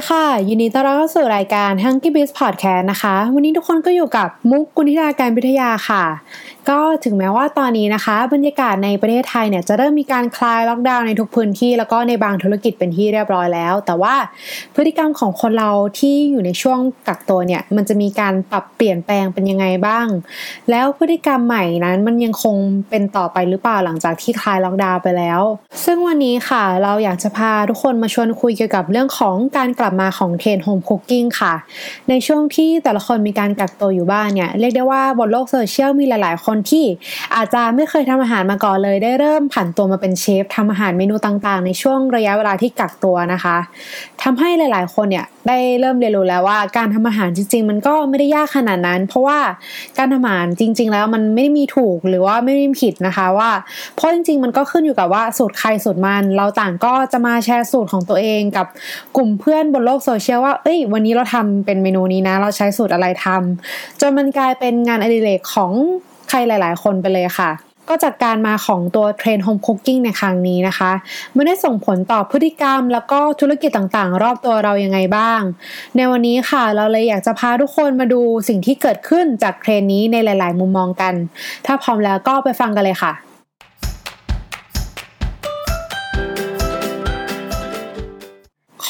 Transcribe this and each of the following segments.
ดีค่ะ ยินดีต้อนรับเข้าสู่รายการ h u n k y Biz Podcast นะคะ วันนี้ทุกคนก็อยู่กับมุกกุณิดาการวิทยาค่ะก็ถึงแม้ว่าตอนนี้นะคะ บรรยากาศในประเทศไทยเนี่ยจะเริ่มมีการคลายล็อกดาวน์ในทุกพื้นที่ แล้วก็ในบางธุรกิจเป็นที่เรียบร้อยแล้ว แต่ว่าพฤติกรรมของคนเราที่อยู่ในช่วงกักตัวเนี่ยมันจะมีการปรับเปลี่ยนแปลงเป็นยังไงบ้าง แล้วพฤติกรรมใหม่นั้นมันยังคงเป็นต่อไปหรือเปล่าหลังจากที่คลายล็อกดาวน์ไปแล้ว ซึ่งวันนี้ค่ะเราอยากจะพาทุกคนมาชวนคุยเกี่ยวกับเรื่องของการกลับมาของเทรนด์ home cooking ค่ะ ในช่วงที่แต่ละคนมีการกักตัวอยู่บ้านเนี่ยเรียกได้ว่าบนโลกโซเชียลมีหลาย ๆ คนที่อาจจะไม่เคยทำอาหารมาก่อนเลย ได้เริ่มผันตัวมาเป็นเชฟทำอาหารเมนูต่างๆ ในช่วงระยะเวลาที่กักตัวนะคะทำให้หลาย ๆ คนเนี่ยได้เริ่มเรียนรู้แล้วว่าการทำอาหารจริง ๆ มันก็ไม่ได้ยากขนาดนั้น เพราะว่าการทำอาหารจริง ๆ แล้วมันไม่ได้มีถูกหรือว่าไม่ได้มีผิดนะคะว่าเพราะจริง ๆ มันก็ขึ้นอยู่กับว่าสูตรใครสูตรมันเราต่างก็จะมาแชร์สูตรของตัวเองกับกลุ่มเพื่อนบนโลกโซเชียลว่า เอ้ย วันนี้เราทำเป็นเมนูนี้นะ เราใช้สูตรอะไรทำจนมันกลายเป็นงานอดิเรกของ ใครหลาย ๆ คนไปเลยค่ะ ก็จากการมาของตัวเทรนด์ home cooking ในครั้งนี้นะคะมันได้ส่งผลต่อพฤติกรรม แล้วก็ธุรกิจต่างๆ รอบตัวเรายังไงบ้าง ในวันนี้ค่ะ เราเลยอยากจะพาทุกคนมาดูสิ่งที่เกิดขึ้นจากเทรนด์นี้ในหลาย ๆ มุมมองกัน ถ้าพร้อมแล้วก็ไปฟังกันเลยค่ะ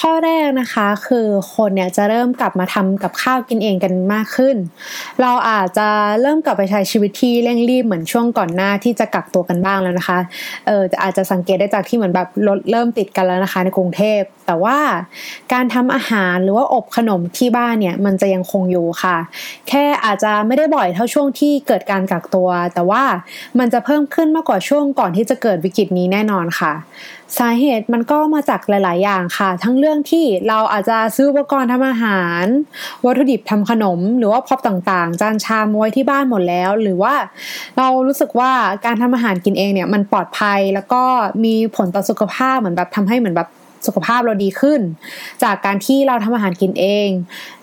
ข้อแรกนะคะคือคนเนี่ยจะเริ่มกลับมาทำกับข้าวกินเองกันมากขึ้น เราอาจจะเริ่มกลับไปใช้ชีวิตที่เร่งรีบเหมือนช่วงก่อนหน้าที่จะกักตัวกันบ้างแล้วนะคะเอออาจจะสังเกตได้จากที่เหมือนแบบรถเริ่มติดกันแล้วนะคะในกรุงเทพ แต่ว่าการทำอาหารหรือว่าอบขนมที่บ้านเนี่ยมันจะยังคงอยู่ค่ะ แค่อาจจะไม่ได้บ่อยเท่าช่วงที่เกิดการกักตัว แต่ว่ามันจะเพิ่มขึ้นมากกว่าช่วงก่อนที่จะเกิดวิกฤตนี้แน่นอนค่ะ สาเหตุมันก็มาจากหลาย ๆ อย่างค่ะ ทั้งเรื่องที่เราอาจจะซื้ออุปกรณ์ทำอาหาร วัตถุดิบทำขนม หรือว่าพร็อบต่าง ๆ จานชามไว้ที่บ้านหมดแล้ว หรือว่าเรารู้สึกว่าการทำอาหารกินเองเนี่ยมันปลอดภัยแล้วก็มีผลต่อสุขภาพเหมือนแบบทำให้เหมือนแบบ สุขภาพเราดีขึ้น จากการที่เราทำอาหารกินเอง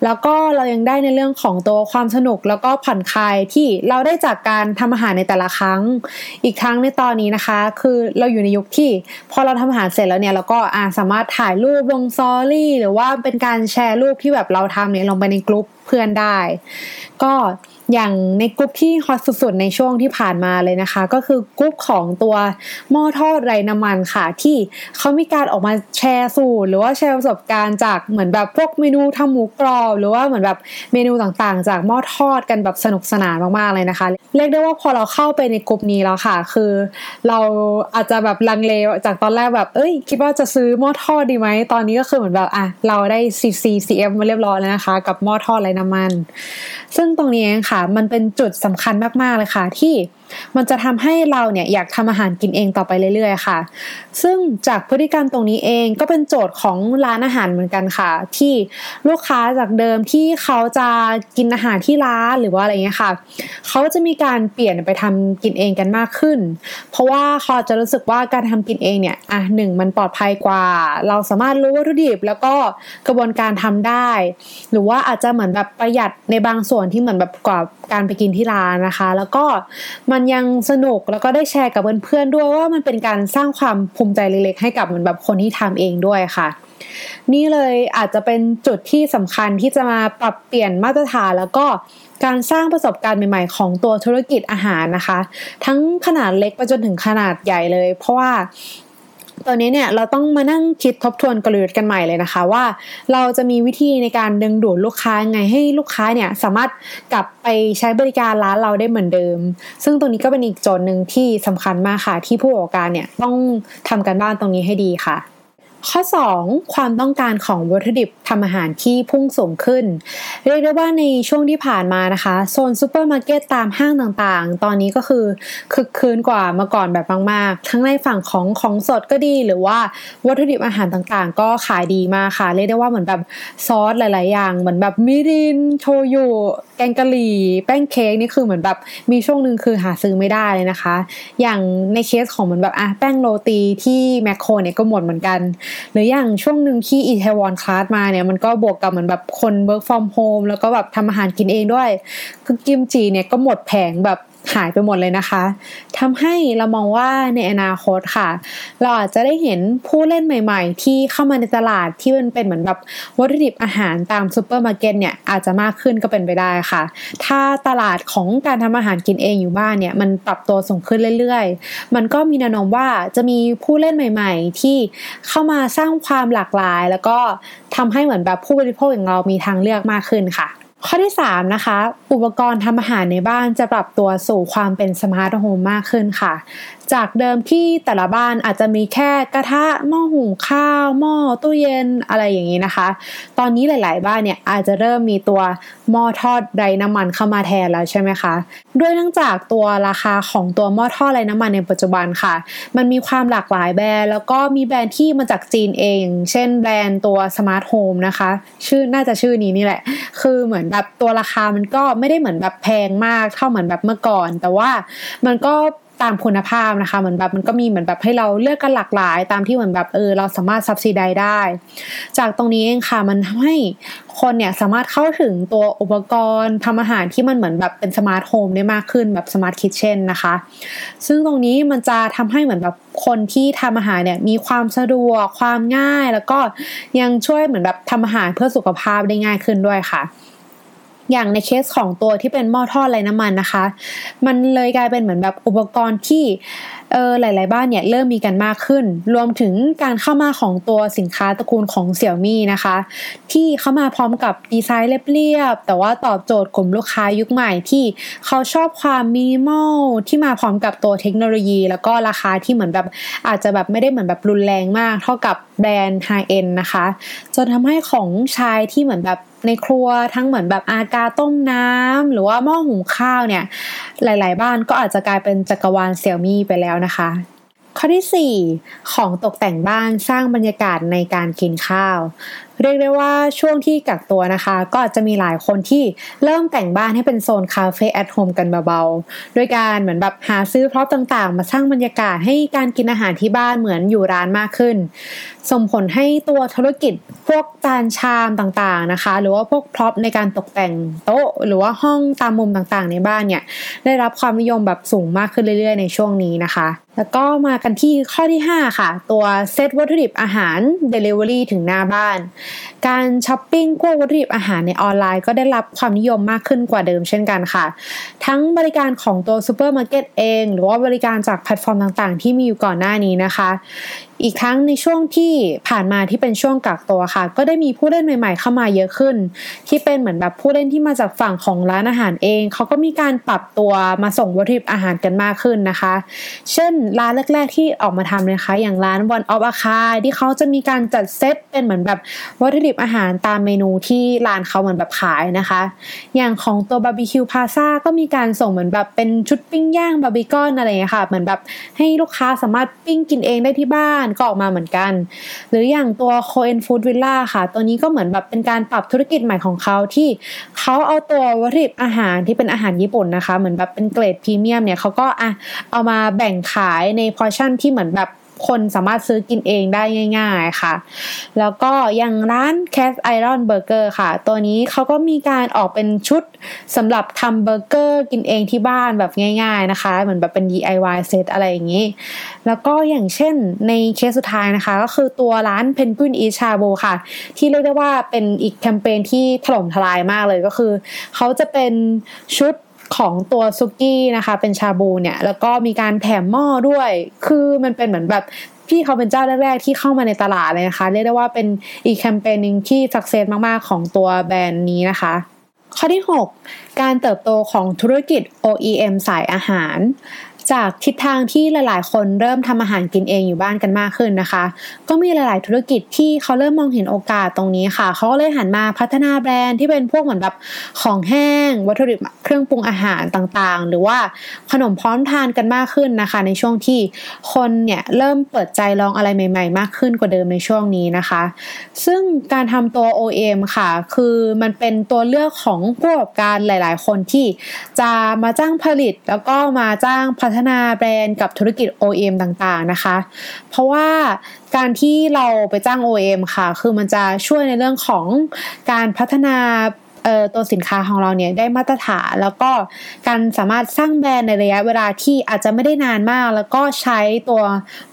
แล้วก็เรายังได้ในเรื่องของตัวความสนุกแล้วก็ผ่อนคลายที่เราได้จากการทำอาหารในแต่ละครั้ง อีกครั้งในตอนนี้นะคะ คือเราอยู่ในยุคที่ พอเราทำอาหารเสร็จแล้วเนี่ยเราก็อาสามารถถ่ายรูปลงซอรี่หรือว่าเป็นการแชร์รูปที่แบบเราทำเนี่ยลงไปในกลุ่ม เพื่อนได้ ก็อย่างในกลุ่มที่ฮอตสุดๆในช่วงที่ผ่านมาเลยนะคะ ก็คือกลุ่มของตัวหม้อทอดไรน้ำมันค่ะ ที่เขามีการออกมาแชร์สูตรหรือว่าแชร์ประสบการณ์จากเหมือนแบบพวกเมนูทำหมูกรอบ หรือว่าเหมือนแบบเมนูต่างๆ จากหม้อทอดกันแบบสนุกสนานมากๆเลยนะคะ เรียกได้ว่าพอเราเข้าไปในกลุ่มนี้แล้วค่ะ คือเราอาจจะแบบลังเลจากตอนแรกแบบเอ้ย คิดว่าจะซื้อหม้อทอดดีไหมตอนนี้ก็คือเหมือนแบบอะเราได้ CCCF มาเรียบร้อยแล้วนะคะ กับหม้อทอดไรน้ำมัน ซึ่งตรงนี้ค่ะ มันเป็นจุดสำคัญมากๆเลยค่ะ ที่ มันจะทำให้เราเนี่ยอยากทำอาหารกินเองต่อไปเรื่อยๆค่ะ ซึ่งจากพฤติกรรมตรงนี้เองก็เป็นโจทย์ของร้านอาหารเหมือนกันค่ะ ที่ลูกค้าจากเดิมที่เขาจะกินอาหารที่ร้านหรือว่าอะไรเงี้ยค่ะเขาจะมีการเปลี่ยนไปทำกินเองกันมากขึ้น เพราะว่าเขาจะรู้สึกว่าการทำกินเองเนี่ยอะหนึ่งมันปลอดภัยกว่า เราสามารถรู้วัตถุดิบแล้วก็กระบวนการทำได้ หรือว่าอาจจะเหมือนแบบประหยัดในบางส่วนที่เหมือนแบบกว่าการไปกินที่ร้านนะคะ แล้วก็มันันยังสนุกแล้วก็ได้แชร์กับเพื่อนๆด้วยว่ามันเป็นการสร้างความภูมิใจเล็กๆให้กับเหมือนแบบคนที่ทำเองด้วยค่ะ นี่เลยอาจจะเป็นจุดที่สำคัญที่จะมาปรับเปลี่ยนมาตรฐานแล้วก็การสร้างประสบการณ์ใหม่ๆ ของตัวธุรกิจอาหารนะคะ ทั้งขนาดเล็กไปจนถึงขนาดใหญ่เลย เพราะว่า ตอนนี้เนี่ยเราต้องมานั่งคิดทบทวนกลยุทธ์กันใหม่เลยนะคะ ว่าเราจะมีวิธีในการดึงดูดลูกค้าไงให้ลูกค้าเนี่ยสามารถกลับไปใช้บริการร้านเราได้เหมือนเดิม ซึ่งตรงนี้ก็เป็นอีกโจทย์หนึ่งที่สำคัญมากค่ะ ที่ผู้ประกอบการเนี่ยต้องทำการบ้านตรงนี้ให้ดีค่ะข้อ 2 ความต้องการของวัตถุดิบทำอาหารที่พุ่งสูงขึ้น เรียกได้ว่าในช่วงที่ผ่านมานะคะโซนซูเปอร์มาร์เก็ตตามห้างต่างๆ ตอนนี้ก็คือคึกคื้นกว่าเมื่อก่อนแบบมากๆ ทั้งในฝั่งของของสดก็ดีหรือว่าวัตถุดิบอาหารต่างๆ ก็ขายดีมากค่ะ เรียกได้ว่าเหมือนแบบซอสหลาย ๆ อย่าง เหมือนแบบมิรินโชยุ แกงกะหรี่แป้งเค้กนี่คือเหมือนแบบมีช่วงหนึ่งคือหาซื้อไม่ได้เลยนะคะ อย่างในเคสของเหมือนแบบอะแป้งโรตีที่แม็คโครเนี่ยก็หมดเหมือนกัน หรืออย่างช่วงหนึ่งที่อิแทวอนคลาสมาเนี่ยมันก็บวกกับเหมือนแบบคน work from home แล้วก็แบบทำอาหารกินเองด้วย คือกิมจีเนี่ยก็หมดแผงแบบ หายไปหมดเลยนะคะทำให้เรามองว่าในอนาคตค่ะ เราอาจจะได้เห็นผู้เล่นใหม่ ๆ ที่เข้ามาในตลาดที่มันเป็นเหมือนแบบวัตถุดิบอาหารตามซูเปอร์มาร์เก็ตเนี่ยอาจจะมากขึ้นก็เป็นไปได้ค่ะ ถ้าตลาดของการทำอาหารกินเองอยู่บ้านเนี่ยมันปรับตัวสูงขึ้นเรื่อยๆ มันก็มีแนวโน้มว่าจะมีผู้เล่นใหม่ ๆ ที่เข้ามาสร้างความหลากหลาย แล้วก็ทำให้เหมือนแบบผู้บริโภคอย่างเรามีทางเลือกมากขึ้นค่ะ ข้อที่ 3 นะคะ อุปกรณ์ทำอาหารในบ้านจะปรับตัวสู่ความเป็น smart home มากขึ้นค่ะ จากเดิมที่แต่ละบ้านอาจจะมีแค่กระทะหม้อหุงข้าว หม้อตู้เย็นอะไรอย่างนี้นะคะ ตอนนี้หลาย ๆ บ้านเนี่ยอาจจะเริ่มมีตัวหม้อทอดไร้น้ำมันเข้ามาแทนแล้วใช่ไหมคะด้วยเนื่องจากตัวราคาของตัวหม้อทอดไร้น้ำมันในปัจจุบันค่ะ มันมีความหลากหลายแบรนด์แล้วก็มีแบรนด์ที่มาจากจีนเอง เช่นแบรนด์ตัว smart home นะคะ ชื่อน่าจะชื่อนี้นี่แหละ คือเหมือนแบบตัวราคามันก็ไม่ได้เหมือนแบบแพงมากเท่าเหมือนแบบเมื่อก่อน แต่ว่ามันก็ ตามคุณภาพนะคะ เหมือนแบบมันก็มีเหมือนแบบให้เราเลือกกันหลากหลาย ตามที่เหมือนแบบเออเราสามารถ subsidize ได้ จากตรงนี้เองค่ะมันทำให้คนเนี่ยสามารถเข้าถึงตัวอุปกรณ์ทำอาหารที่มันเหมือนแบบเป็น smart home ได้มากขึ้นแบบ smart kitchen นะคะ ซึ่งตรงนี้มันจะทำให้เหมือนแบบคนที่ทำอาหารเนี่ยมีความสะดวกความง่าย แล้วก็ยังช่วยเหมือนแบบทำอาหารเพื่อสุขภาพได้ง่ายขึ้นด้วยค่ะ อย่างในเคสของตัวที่เป็นหม้อทอดไร้น้ำมันนะคะ มันเลยกลายเป็นเหมือนแบบอุปกรณ์ที่เออหลาย ๆ บ้านเนี่ยเริ่มมีกันมากขึ้น รวมถึงการเข้ามาของตัวสินค้าตระกูลของเสี่ยวมี่นะคะ ที่เข้ามาพร้อมกับดีไซน์เรียบๆแต่ว่าตอบโจทย์กลุ่มลูกค้ายุคใหม่ที่เขาชอบความมินิมอลที่มาพร้อมกับตัวเทคโนโลยี แล้วก็ราคาที่เหมือนแบบอาจจะแบบไม่ได้เหมือนแบบรุนแรงมาก เท่ากับแบรนด์ high-end นะคะ จนทำให้ของใช้ที่เหมือนแบบ ในครัวทั้งเหมือนแบบอะกาต้มน้ำหรือว่าหม้อหุงข้าวเนี่ย หลาย ๆ บ้านก็อาจจะกลายเป็นจักรวาลเสี่ยวมี่ไปแล้วนะคะ ข้อที่ 4 ของตกแต่งบ้านสร้างบรรยากาศในการกินข้าว เรียกได้ว่าช่วงที่กักตัวนะคะ ก็อาจจะมีหลายคนที่เริ่มแต่งบ้านให้เป็นโซน cafe at home กันเบาๆโดยการเหมือนแบบหาซื้อ prop ต่างๆ มาสร้างบรรยากาศให้การกินอาหารที่บ้านเหมือนอยู่ร้านมากขึ้น ส่งผลให้ตัวธุรกิจพวกจานชามต่างๆนะคะ หรือว่าพวก prop ในการตกแต่งโต๊ะ หรือว่าห้องตามมุมต่างๆ ในบ้านเนี่ยได้รับความนิยมแบบสูงมากขึ้นเรื่อยๆ ในช่วงนี้นะคะ แล้วก็มากันที่ข้อที่ 5 ค่ะ ตัวเซตวัตถุดิบอาหาร delivery ถึงหน้าบ้านการช้อปปิ้งพวกวัตถุดิบอาหารในออนไลน์ก็ได้รับความนิยมมากขึ้นกว่าเดิมเช่นกันค่ะ ทั้งบริการของตัวซูเปอร์มาร์เก็ตเอง หรือว่าบริการจากแพลตฟอร์มต่างๆ ที่มีอยู่ก่อนหน้านี้นะคะ อีกทั้งในช่วงที่ผ่านมาที่เป็นช่วงกักตัวค่ะ ก็ได้มีผู้เล่นใหม่ ๆ เข้ามาเยอะขึ้น ที่เป็นเหมือนแบบผู้เล่นที่มาจากฝั่งของร้านอาหารเอง เขาก็มีการปรับตัวมาส่งวัตถุดิบอาหารกันมากขึ้นนะคะ เช่น ร้านแรก ๆ ที่ออกมาทำนะคะ อย่างร้านวันออฟอาคาที่เขาจะมีการจัดเซตเป็นเหมือนแบบวัตถุดิบอาหารตามเมนูที่ร้านเขาเหมือนแบบขายนะคะ อย่างของตัวบาร์บีคิวพลาซ่าก็มีการส่งเหมือนแบบเป็นชุดปิ้งย่างบาร์บีคอนอะไรอย่างเงี้ยค่ะ เหมือนแบบให้ลูกค้าสามารถปิ้งกินเองได้ที่บ้านก็ออกมาเหมือนกัน หรืออย่างตัว Coen Food Villa ค่ะ ตัวนี้ก็เหมือนแบบเป็นการปรับธุรกิจใหม่ของเขาที่เขาเอาตัววัตถุดิบอาหารที่เป็นอาหารญี่ปุ่นนะคะ เหมือนแบบเป็นเกรดพรีเมียมเนี่ยเขาก็อะเอามาแบ่งขายใน portion ที่เหมือนแบบ คนสามารถซื้อกินเองได้ง่าย ๆค่ะ แล้วก็อย่างร้าน Cast Iron Burger ค่ะ ตัวนี้เขาก็มีการออกเป็นชุดสำหรับทำเบอร์เกอร์กินเองที่บ้านแบบง่าย ๆนะคะ เหมือนแบบเป็น DIY เซตอะไรอย่างนี้ แล้วก็อย่างเช่นในเคสสุดท้ายนะคะ ก็คือตัวร้าน Penguin e c h a b o ค่ะ ที่เรียกได้ว่าเป็นอีกแคมเปญที่ถล่มทลายมากเลยก็คือ เขาจะเป็นชุด ของตัวสุกี้นะคะ เป็นชาบูเนี่ย แล้วก็มีการแถมหม้อด้วย คือมันเป็นเหมือนแบบพี่เขาเป็นเจ้าแรกๆที่เข้ามาในตลาดเลยนะคะ เรียกได้ว่าเป็นอีกแคมเปญหนึ่งที่สักเซสมากๆของตัวแบรนด์นี้นะคะ ข้อที่ 6 การเติบโตของธุรกิจ OEM สายอาหาร จากทิศทางที่หลาย ๆ คนเริ่มทำอาหารกินเองอยู่บ้านกันมากขึ้นนะคะ ก็มีหลาย ๆ ธุรกิจที่เขาเริ่มมองเห็นโอกาสตรงนี้ค่ะ เขาก็เลยหันมาพัฒนาแบรนด์ที่เป็นพวกเหมือนแบบของแห้ง วัตถุดิบเครื่องปรุงอาหารต่าง ๆ หรือว่าขนมพร้อมทานกันมากขึ้นนะคะ ในช่วงที่คนเนี่ยเริ่มเปิดใจลองอะไรใหม่ ๆ มากขึ้นกว่าเดิมในช่วงนี้นะคะ ซึ่งการทำตัว O M ค่ะ คือมันเป็นตัวเลือกของผู้ประกอบการหลาย ๆ คนที่จะมาจ้างผลิตแล้วก็มาจ้างพัฒฒนาแบรนด์กับธุรกิจ OEM ต่างๆนะคะ เพราะว่าการที่เราไปจ้าง OEM ค่ะ คือมันจะช่วยในเรื่องของการพัฒนาตัวสินค้าของเราเนี่ยได้มาตรฐานแล้วก็การสามารถสร้างแบรนด์ในระยะเวลาที่อาจจะไม่ได้นานมาก แล้วก็ใช้ตัว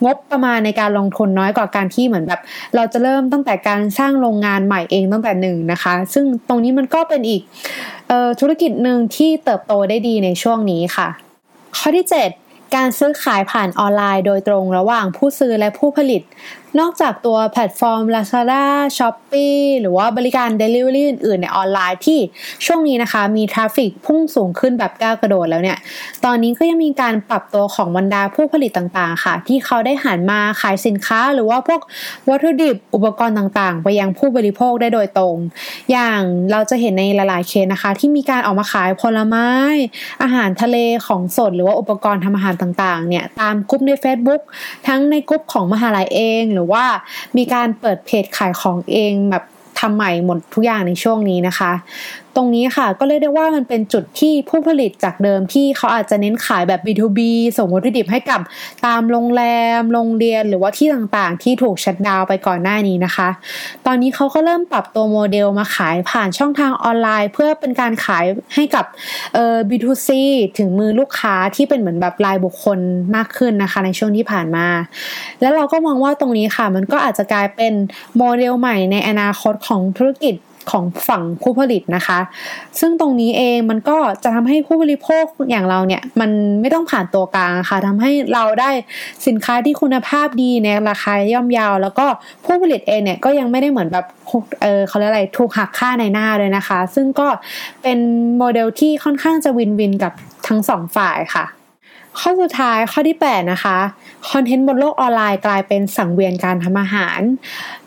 งบประมาณในการลงทุนน้อยกว่าการที่เหมือนแบบ เราจะเริ่มตั้งแต่การสร้างโรงงานใหม่เองตั้งแต่หนึ่งนะคะ ซึ่งตรงนี้มันก็เป็นอีกธุรกิจหนึ่งที่เติบโตได้ดีในช่วงนี้ค่ะ ข้อที่ 7 การซื้อขายผ่านออนไลน์โดยตรงระหว่างผู้ซื้อและผู้ผลิต นอกจากตัวแพลตฟอร์ม Lazada, Shopee หรือว่าบริการ Delivery อื่นๆ ในออนไลน์ที่ช่วงนี้นะคะ มีทราฟฟิกพุ่งสูงขึ้นแบบก้าวกระโดดแล้วเนี่ย ตอนนี้ก็ยังมีการปรับตัวของบรรดาผู้ผลิตต่างๆ ค่ะ ที่เขาได้หันมาขายสินค้า หรือว่าพวกวัตถุดิบอุปกรณ์ต่างๆ ไปยังผู้บริโภคได้โดยตรง อย่างเราจะเห็นในหลายๆเคสนะคะ ที่มีการออกมาขายผลไม้ อาหารทะเลของสดหรือว่าอุปกรณ์ทำอาหารต่างๆเนี่ยตามกลุ่มใน Facebook ทั้งในกลุ่มของมหาลัยเองหรือรือว่ามีการเปิดเพจขายของเองแบบทำใหม่หมดทุกอย่างในช่วงนี้นะคะ ตรงนี้ค่ะ ก็เรียกได้ว่ามันเป็นจุดที่ผู้ผลิตจากเดิมที่เขาอาจจะเน้นขายแบบ B2B ส่งวัตถุดิบให้กับตามโรงแรม โรงเรียนหรือว่าที่ต่างๆ ที่ถูกชัดดาวไปก่อนหน้านี้นะคะ ตอนนี้เขาก็เริ่มปรับตัวโมเดลมาขายผ่านช่องทางออนไลน์ เพื่อเป็นการขายให้กับเอ่อ B2C ถึงมือลูกค้าที่เป็นเหมือนแบบรายบุคคลมากขึ้นนะคะ ในช่วงที่ผ่านมา แล้วเราก็มองว่าตรงนี้ค่ะ มันก็อาจจะกลายเป็นโมเดลใหม่ในอนาคตของธุรกิจ ของฝั่งผู้ผลิตนะคะ ซึ่งตรงนี้เองมันก็จะทำให้ผู้บริโภคอย่างเราเนี่ย มันไม่ต้องผ่านตัวกลางค่ะทำให้เราได้สินค้าที่คุณภาพดีในราคาย่อมยาว แล้วก็ผู้ผลิตเองเนี่ยก็ยังไม่ได้เหมือนแบบเออเขาเรียกอะไรถูกหักค่าในหน้าเลยนะคะ ซึ่งก็เป็นโมเดลที่ค่อนข้างจะ win-win กับทั้งสองฝ่ายค่ะ ข้อสุดท้ายข้อที่ 8 นะคะคอนเทนต์บนโลกออนไลน์กลายเป็นสังเวียนการทำอาหาร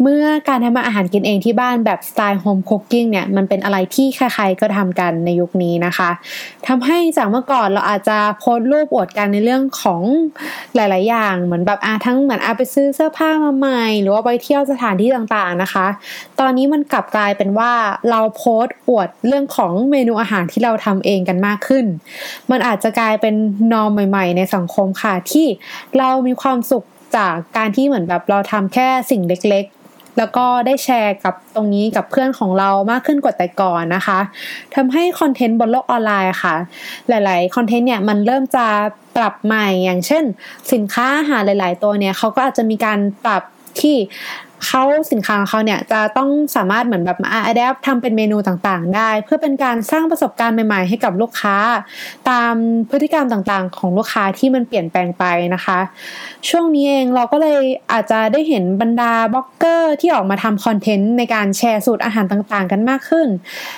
เมื่อการทำอาหารกินเองที่บ้านแบบสไตล์ home cooking เนี่ยมันเป็นอะไรที่ใครๆก็ทำกันในยุคนี้นะคะทำให้จากเมื่อก่อนเราอาจจะโพสต์รูปอวดกันในเรื่องของหลาย ๆ อย่าง เหมือนแบบอะทั้งเหมือนอะไปซื้อเสื้อผ้ามาใหม่ หรือว่าไปเที่ยวสถานที่ต่างๆนะคะ ตอนนี้มันกลับกลายเป็นว่าเราโพสต์อวดเรื่องของเมนูอาหารที่เราทำเองกันมากขึ้น มันอาจจะกลายเป็นนอมใหม่ม่ในสังคมค่ะ ที่เรามีความสุขจากการที่เหมือนแบบเราทำแค่สิ่งเล็กๆ แล้วก็ได้แชร์กับตรงนี้กับเพื่อนของเรามากขึ้นกว่าแต่ก่อนนะคะทำให้คอนเทนต์บนโลกออนไลน์ค่ะ หลายๆคอนเทนต์เนี่ยมันเริ่มจะปรับใหม่อย่างเช่น สินค้าอาหารหลาย ๆ ตัวเนี่ยเขาก็อาจจะมีการปรับที่ เขาสินค้าของเขาเนี่ยจะต้องสามารถเหมือนแบบมา adapt ทำเป็นเมนูต่างๆ ได้ เพื่อเป็นการสร้างประสบการณ์ใหม่ๆ ให้กับลูกค้า ตามพฤติกรรมต่างๆ ของลูกค้าที่มันเปลี่ยนแปลงไปนะคะ ช่วงนี้เองเราก็เลยอาจจะได้เห็นบรรดาบล็อกเกอร์ที่ออกมาทำ content ในการแชร์สูตรอาหารต่างๆ กันมากขึ้น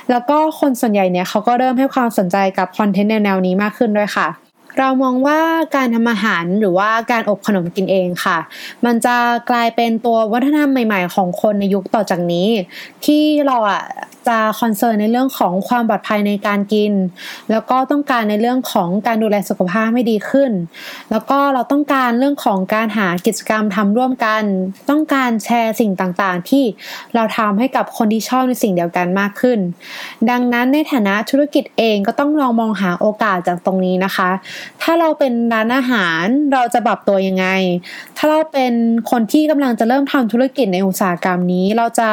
แล้วก็คนส่วนใหญ่เนี่ยเขาก็เริ่มให้ความสนใจกับ content แนวๆนี้มากขึ้นด้วยค่ะ เรามองว่าการทำอาหารหรือว่าการอบขนมกินเองค่ะ มันจะกลายเป็นตัววัฒนธรรมใหม่ ๆ ของคนในยุคต่อจากนี้ ที่เราอะจะคอนเซิร์นในเรื่องของความปลอดภัยในการกิน แล้วก็ต้องการในเรื่องของการดูแลสุขภาพให้ดีขึ้น แล้วก็เราต้องการเรื่องของการหากิจกรรมทำร่วมกัน ต้องการแชร์สิ่งต่างๆ ที่เราทำให้กับคนที่ชอบในสิ่งเดียวกันมากขึ้น ดังนั้นในฐานะธุรกิจเองก็ต้องลองมองหาโอกาสจากตรงนี้นะคะ ถ้าเราเป็นร้านอาหารเราจะปรับตัวยังไง ถ้าเราเป็นคนที่กำลังจะเริ่มทำธุรกิจในอุตสาหกรรมนี้ เราจะ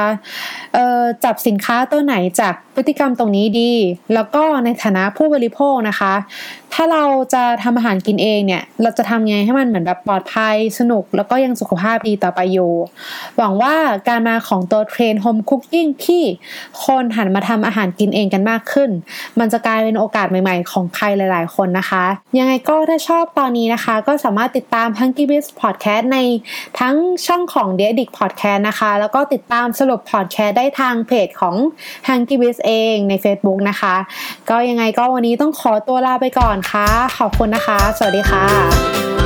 จับสินค้าตัวัวไหนจาก พฤติกรรมตรงนี้ดี แล้วก็ในฐานะผู้บริโภคนะคะ ถ้าเราจะทำอาหารกินเองเนี่ย เราจะทำไงให้มันเหมือนแบบปลอดภัยสนุก แล้วก็ยังสุขภาพดีต่อไปอยู่ หวังว่าการมาของตัว trend home cooking ที่คนหันมาทำอาหารกินเองกันมากขึ้น มันจะกลายเป็นโอกาสใหม่ๆ ของใครหลาย ๆ คนนะคะ ยังไงก็ถ้าชอบตอนนี้นะคะ ก็สามารถติดตาม h u n k y b i z Podcast ในทั้งช่องของ d e d i c Podcast นะคะ แล้วก็ติดตามสรุปพอดแคสต์ได้ทางเพจของ h u n k y b i z เองใน Facebook นะคะ ก็ยังไงก็วันนี้ต้องขอตัวลาไปก่อนค่ะ ขอบคุณนะคะ สวัสดีค่ะ